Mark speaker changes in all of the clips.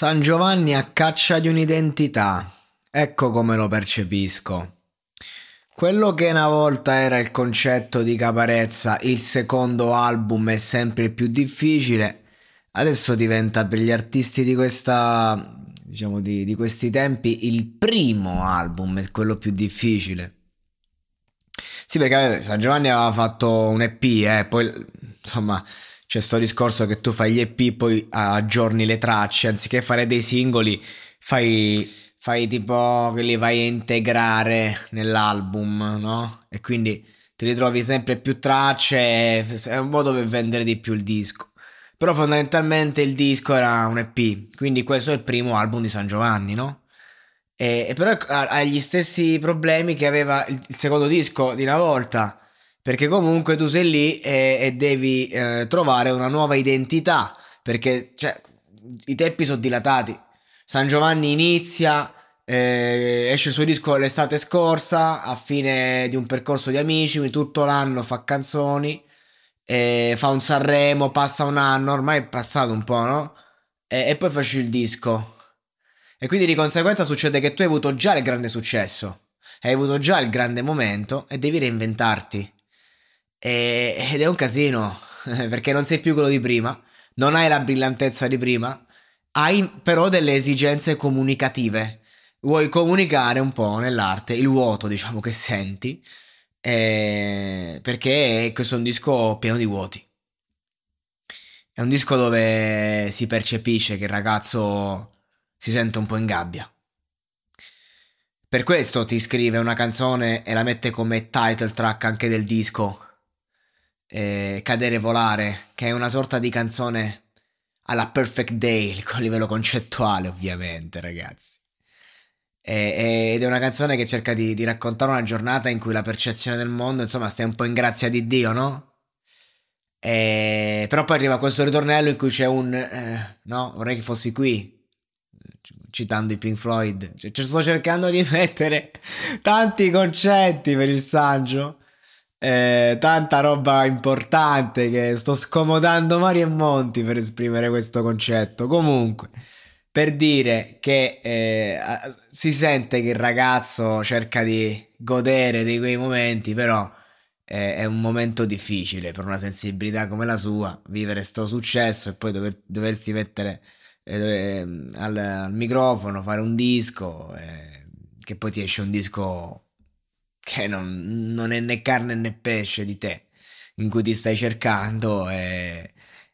Speaker 1: San Giovanni a caccia di un'identità. Ecco come lo percepisco. Quello che una volta era il concetto di Caparezza, il secondo album è sempre più difficile, adesso diventa per gli artisti di questa diciamo di, di questi tempi il primo album è quello più difficile. Sì, perché San Giovanni aveva fatto un EP, eh, poi insomma c'è sto discorso che tu fai gli EP, poi aggiorni le tracce, anziché fare dei singoli, fai, fai tipo che li vai a integrare nell'album, no? E quindi ti ritrovi sempre più tracce, è un modo per vendere di più il disco. Però fondamentalmente il disco era un EP, quindi questo è il primo album di San Giovanni, no? E, e però ha, gli stessi problemi che aveva il, il secondo disco di una volta perché comunque tu sei lì e, e devi eh, trovare una nuova identità, perché cioè, i tempi sono dilatati. San Giovanni inizia, eh, esce il suo disco l'estate scorsa, a fine di un percorso di amici, tutto l'anno fa canzoni, eh, fa un Sanremo, passa un anno, ormai è passato un po', no? E, e poi faccio il disco. E quindi di conseguenza succede che tu hai avuto già il grande successo, hai avuto già il grande momento e devi reinventarti. E, ed è un casino, perché non sei più quello di prima, non hai la brillantezza di prima, hai però delle esigenze comunicative. Vuoi comunicare un po' nell'arte il vuoto, diciamo, che senti, eh, perché questo è un disco pieno di vuoti. È un disco dove si percepisce che il ragazzo si sente un po' in gabbia. Per questo ti scrive una canzone e la mette come title track anche del disco eh, Cadere Volare, che è una sorta di canzone alla Perfect Day, a livello concettuale ovviamente ragazzi. E, ed è una canzone che cerca di, di, raccontare una giornata in cui la percezione del mondo, insomma, stai un po' in grazia di Dio, no? E, però poi arriva questo ritornello in cui c'è un... Eh, no, vorrei che fossi qui, citando i Pink Floyd. Cioè, sto cercando di mettere tanti concetti per il saggio eh, tanta roba importante che sto scomodando Mario e Monti per esprimere questo concetto. Comunque, per dire che eh, si sente che il ragazzo cerca di godere di quei momenti, però eh, è un momento difficile per una sensibilità come la sua, vivere sto successo e poi dover, doversi mettere eh, al, al, microfono, fare un disco, eh, che poi ti esce un disco che non, non, è né carne né pesce di te, in cui ti stai cercando e,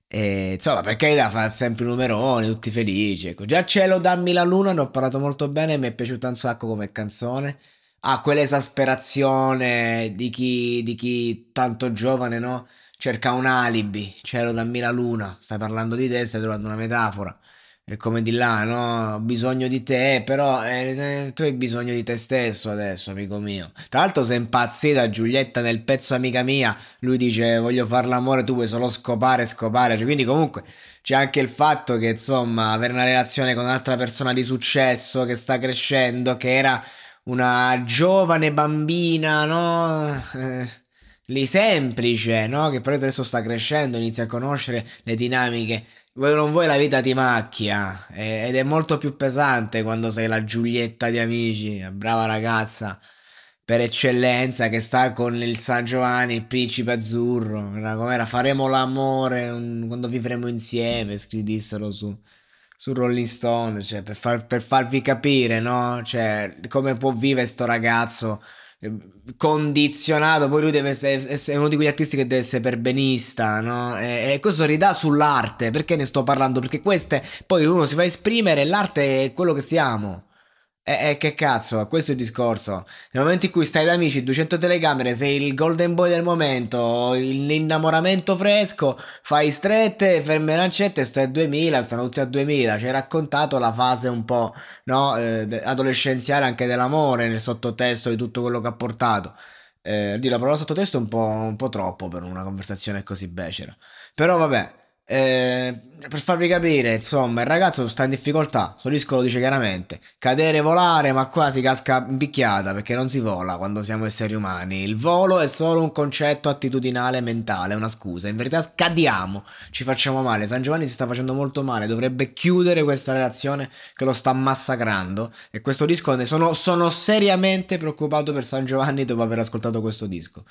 Speaker 1: e insomma, perché da fa sempre i numeroni, tutti felici. Ecco, già Cielo dammi la luna, ne ho parlato molto bene, mi è piaciuta un sacco come canzone. Ha ah, quell'esasperazione di chi, di chi tanto giovane, no? Cerca un alibi, cielo dammi la luna, stai parlando di te, stai trovando una metafora è come di là, no? Ho bisogno di te, però eh, tu hai bisogno di te stesso adesso, amico mio. Tra l'altro sei impazzita Giulietta nel pezzo amica mia, lui dice voglio far l'amore, tu vuoi solo scopare, scopare, quindi comunque c'è anche il fatto che insomma avere una relazione con un'altra persona di successo che sta crescendo, che era una giovane bambina, no? Eh, lì semplice, no? Che però adesso sta crescendo, inizia a conoscere le dinamiche Vuoi non vuoi la vita ti macchia ed è molto più pesante quando sei la Giulietta di amici, la brava ragazza per eccellenza che sta con il San Giovanni, il principe azzurro, com'era faremo l'amore quando vivremo insieme, scrivessero su, su Rolling Stone, cioè per, far, per farvi capire, no? Cioè come può vivere sto ragazzo condizionato. Poi lui deve essere, è uno di quegli artisti che deve essere perbenista, no? E, e, questo ridà sull'arte. Perché ne sto parlando? Perché queste poi uno si fa esprimere, l'arte è quello che siamo. E, e, che cazzo, questo è il discorso. Nel momento in cui stai da amici, 200 telecamere, sei il golden boy del momento, l'innamoramento fresco, fai strette, ferme lancette, stai a 2000, stanno tutti a 2000. Ci hai raccontato la fase un po' no, eh, adolescenziale anche dell'amore nel sottotesto di tutto quello che ha portato. Eh, la parola sottotesto è un po', un po' troppo per una conversazione così becera. Però vabbè. Eh, per farvi capire, insomma, il ragazzo sta in difficoltà. Sto disco lo dice chiaramente: cadere, volare, ma qua si casca in picchiata perché non si vola quando siamo esseri umani. Il volo è solo un concetto attitudinale mentale, una scusa. In verità, cadiamo, ci facciamo male. San Giovanni si sta facendo molto male. Dovrebbe chiudere questa relazione che lo sta massacrando. E questo disco ne sono, sono seriamente preoccupato per San Giovanni dopo aver ascoltato questo disco.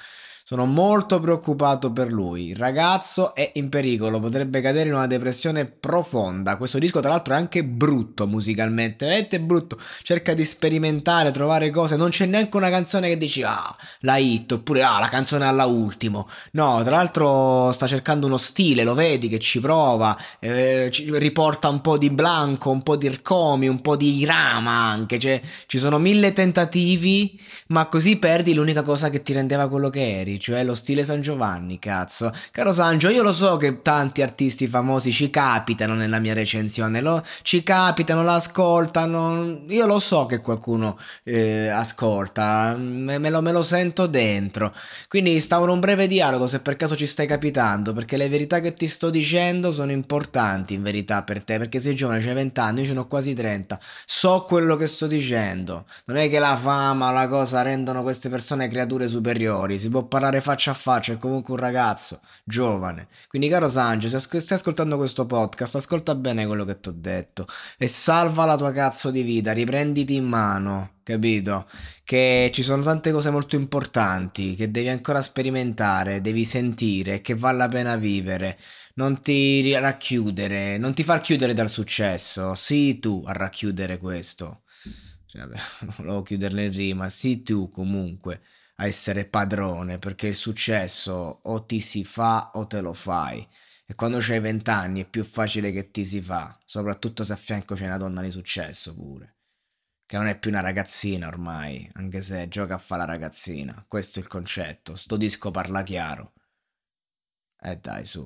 Speaker 1: Sono molto preoccupato per lui. Il ragazzo è in pericolo, potrebbe cadere in una depressione profonda. Questo disco, tra l'altro, è anche brutto musicalmente. Veramente brutto. Cerca di sperimentare, trovare cose. Non c'è neanche una canzone che dici, ah, la hit, oppure ah, la canzone alla ultimo. No, tra l'altro, sta cercando uno stile, lo vedi che ci prova. Eh, ci riporta un po' di Blanco, un po' di Rcomi, un po' di Rama anche. Cioè, ci sono mille tentativi, ma così perdi l'unica cosa che ti rendeva quello che eri cioè lo stile San Giovanni, cazzo. Caro Sangio, io lo so che tanti artisti famosi ci capitano nella mia recensione, lo, ci capitano, l'ascoltano. Io lo so che qualcuno eh, ascolta, me, me, lo, me lo sento dentro. Quindi stavo in un breve dialogo se per caso ci stai capitando, perché le verità che ti sto dicendo sono importanti in verità per te, perché sei giovane, c'hai 20 anni, io ce ho quasi 30. So quello che sto dicendo. Non è che la fama, la cosa rendono queste persone creature superiori, si può parlare parlare faccia a faccia, è comunque un ragazzo giovane. Quindi, caro Sancio, se stai ascoltando questo podcast, ascolta bene quello che ti ho detto e salva la tua cazzo di vita, riprenditi in mano, capito? Che ci sono tante cose molto importanti che devi ancora sperimentare, devi sentire, che vale la pena vivere. Non ti racchiudere, non ti far chiudere dal successo, sii tu a racchiudere questo. Cioè, vabbè, volevo chiuderle in rima, sii tu comunque a essere padrone, perché il successo o ti si fa o te lo fai. E quando c'hai vent'anni è più facile che ti si fa, soprattutto se a fianco c'è una donna di successo pure. Che non è più una ragazzina ormai, anche se gioca a fare la ragazzina. Questo è il concetto. Sto disco parla chiaro. E eh dai, su.